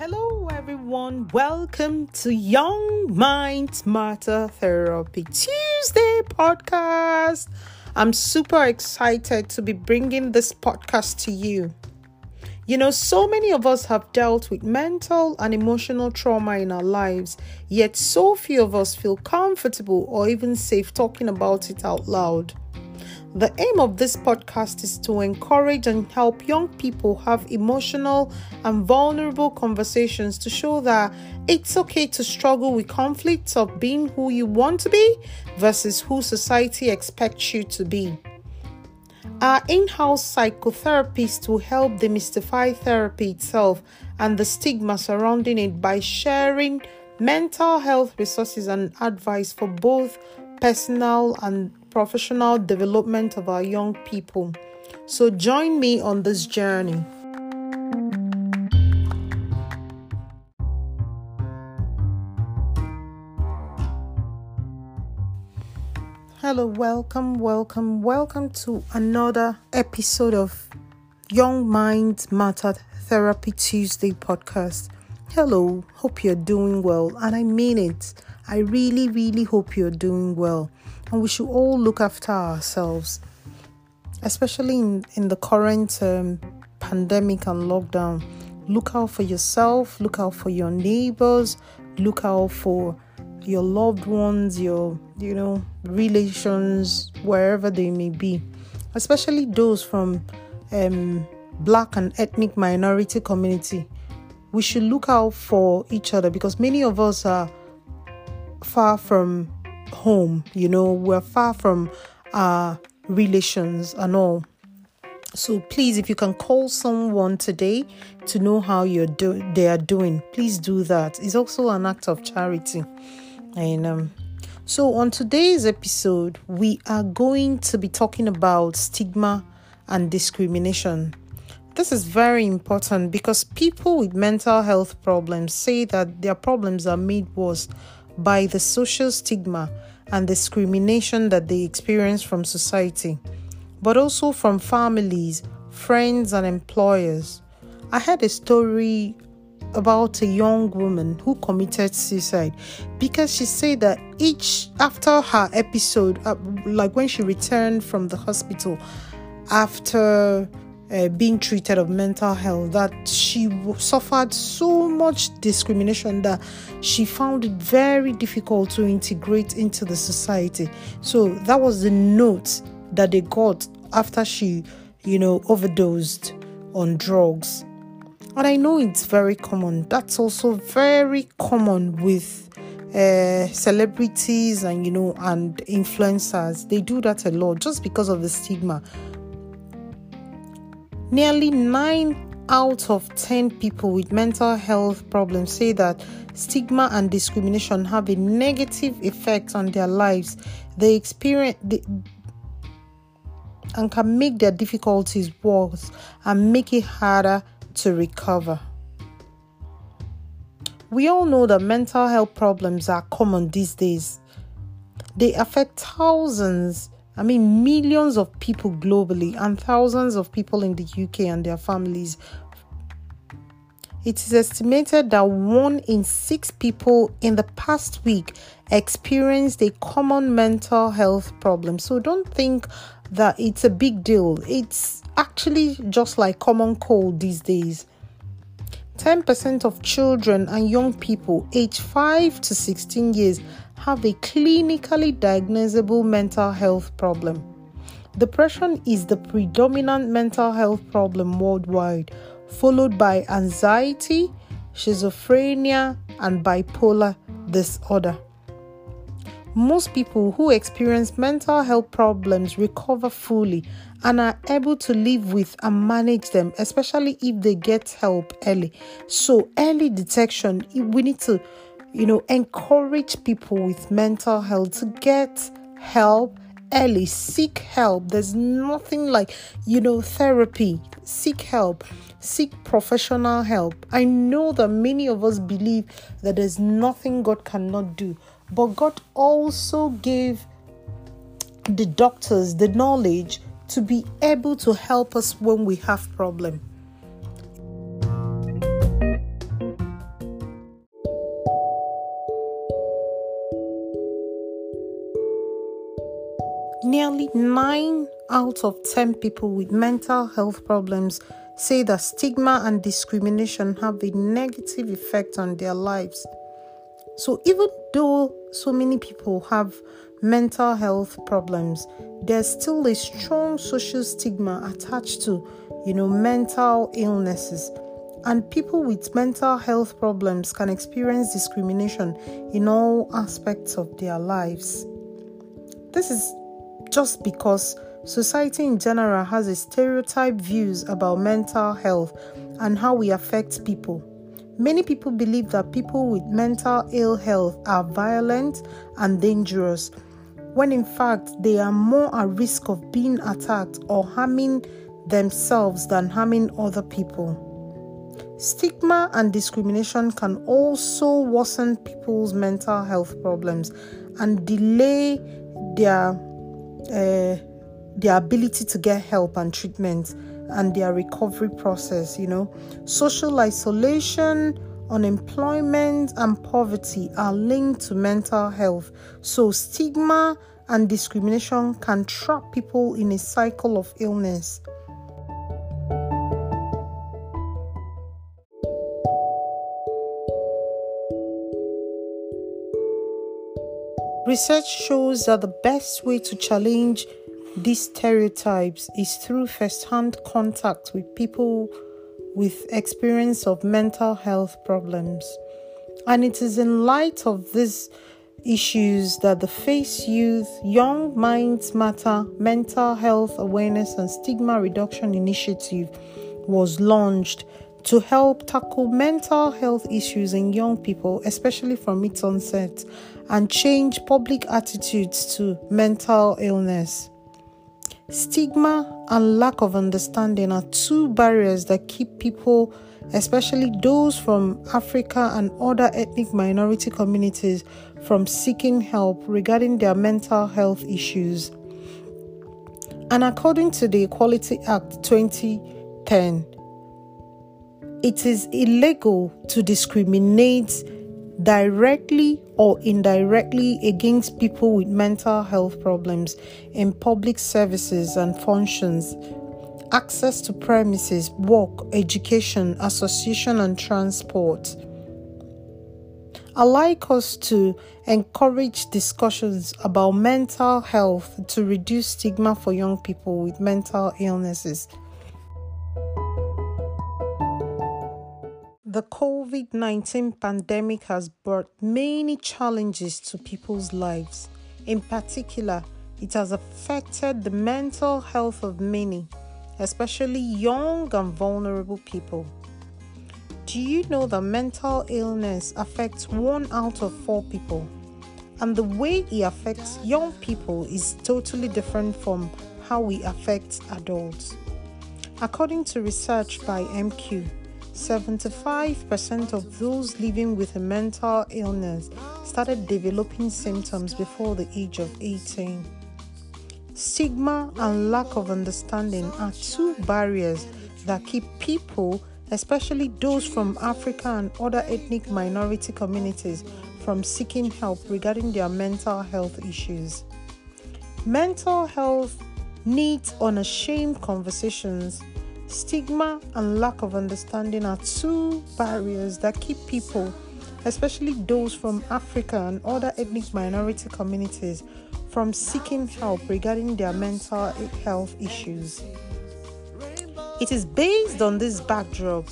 Hello, everyone. Welcome to Young Mind Matter Therapy Tuesday podcast. I'm super excited to be bringing this podcast to you. You know, so many of us have dealt with mental and emotional trauma in our lives, yet so few of us feel comfortable or even safe talking about it out loud. The aim of this podcast is to encourage and help young people have emotional and vulnerable conversations to show that it's okay to struggle with conflicts of being who you want to be versus who society expects you to be. Our in house psychotherapists will help demystify therapy itself and the stigma surrounding it by sharing mental health resources and advice for both personal and professional development of our young people. So join me on this journey. Hello, welcome, welcome, welcome to another episode of Young Minds Matter Therapy Tuesday podcast. Hello, hope you're doing well, and I mean it. I really, really hope you're doing well and we should all look after ourselves, especially in, in the current um, pandemic and lockdown. Look out for yourself, look out for your neighbors, look out for your loved ones, your you know relations, wherever they may be, especially those from um, black and ethnic minority community. We should look out for each other because many of us are far from home, you know, we're far from our relations and all. So please, if you can call someone today to know how you're do- they are doing, please do that. It's also an act of charity. And um, so on today's episode, we are going to be talking about stigma and discrimination. This is very important because people with mental health problems say that their problems are made worse by the social stigma and discrimination that they experience from society, but also from families, friends, and employers. I had a story about a young woman who committed suicide because she said that each after her episode, uh, like when she returned from the hospital after uh, being treated of mental health that she suffered so much discrimination that she found it very difficult to integrate into the society. So that was the note that they got after she you know overdosed on drugs. And i know it's very common. That's also very common with uh, celebrities and you know and influencers. They do that a lot just because of the stigma Nearly 9 out of 10 people with mental health problems say that stigma and discrimination have a negative effect on their lives. They experience they, and can make their difficulties worse and make it harder to recover. We all know that mental health problems are common these days. They affect thousands I mean, millions of people globally and thousands of people in the UK and their families. It is estimated that one in six people in the past week experienced a common mental health problem. So don't think that it's a big deal. It's actually just like common cold these days. 10% of children and young people aged 5 to 16 years have a clinically diagnosable mental health problem. Depression is the predominant mental health problem worldwide, followed by anxiety, schizophrenia, and bipolar disorder. Most people who experience mental health problems recover fully and are able to live with and manage them, especially if they get help early. So, early detection, we need to you know, encourage people with mental health to get help early, seek help. There's nothing like, you know, therapy. Seek help, seek professional help. I know that many of us believe that there's nothing God cannot do, but God also gave the doctors the knowledge to be able to help us when we have problem 9 out of 10 people with mental health problems say that stigma and discrimination have a negative effect on their lives. So, even though so many people have mental health problems, there's still a strong social stigma attached to, you know, mental illnesses. And people with mental health problems can experience discrimination in all aspects of their lives. This is just because society in general has a stereotype views about mental health and how we affect people. Many people believe that people with mental ill health are violent and dangerous, when in fact they are more at risk of being attacked or harming themselves than harming other people. Stigma and discrimination can also worsen people's mental health problems and delay their uh, their ability to get help and treatment and their recovery process. You know, social isolation, unemployment, and poverty are linked to mental health. So, stigma and discrimination can trap people in a cycle of illness. Research shows that the best way to challenge these stereotypes is through first-hand contact with people with experience of mental health problems. And it is in light of these issues that the Face Youth Young Minds Matter Mental Health Awareness and Stigma Reduction Initiative was launched to help tackle mental health issues in young people, especially from its onset, and change public attitudes to mental illness. Stigma and lack of understanding are two barriers that keep people, especially those from Africa and other ethnic minority communities, from seeking help regarding their mental health issues. And according to the Equality Act 2010, it is illegal to discriminate directly or indirectly against people with mental health problems in public services and functions, access to premises, work, education, association, and transport. I like us to encourage discussions about mental health to reduce stigma for young people with mental illnesses. The COVID 19 pandemic has brought many challenges to people's lives. In particular, it has affected the mental health of many, especially young and vulnerable people. Do you know that mental illness affects one out of four people? And the way it affects young people is totally different from how it affects adults. According to research by MQ, 75% of those living with a mental illness started developing symptoms before the age of 18. Stigma and lack of understanding are two barriers that keep people, especially those from Africa and other ethnic minority communities, from seeking help regarding their mental health issues. Mental health needs unashamed conversations Stigma and lack of understanding are two barriers that keep people, especially those from Africa and other ethnic minority communities, from seeking help regarding their mental health issues. It is based on this backdrop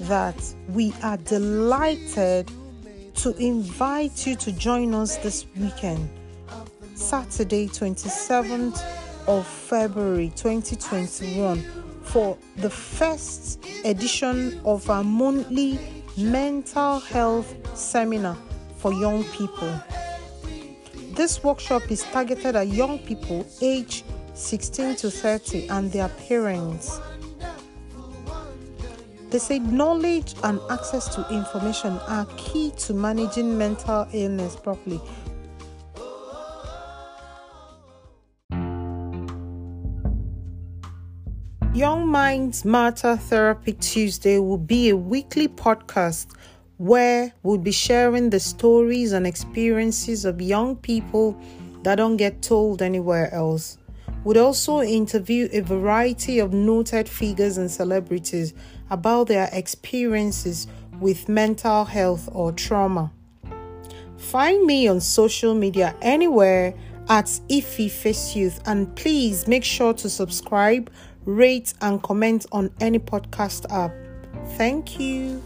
that we are delighted to invite you to join us this weekend, Saturday, 27th of February 2021 for the first edition of our monthly mental health seminar for young people. This workshop is targeted at young people aged 16 to 30 and their parents. They say knowledge and access to information are key to managing mental illness properly Young Minds Matter Therapy Tuesday will be a weekly podcast where we'll be sharing the stories and experiences of young people that don't get told anywhere else. We'd also interview a variety of noted figures and celebrities about their experiences with mental health or trauma. Find me on social media anywhere at Ifi Face Youth and please make sure to subscribe, rate, and comment on any podcast app. Thank you.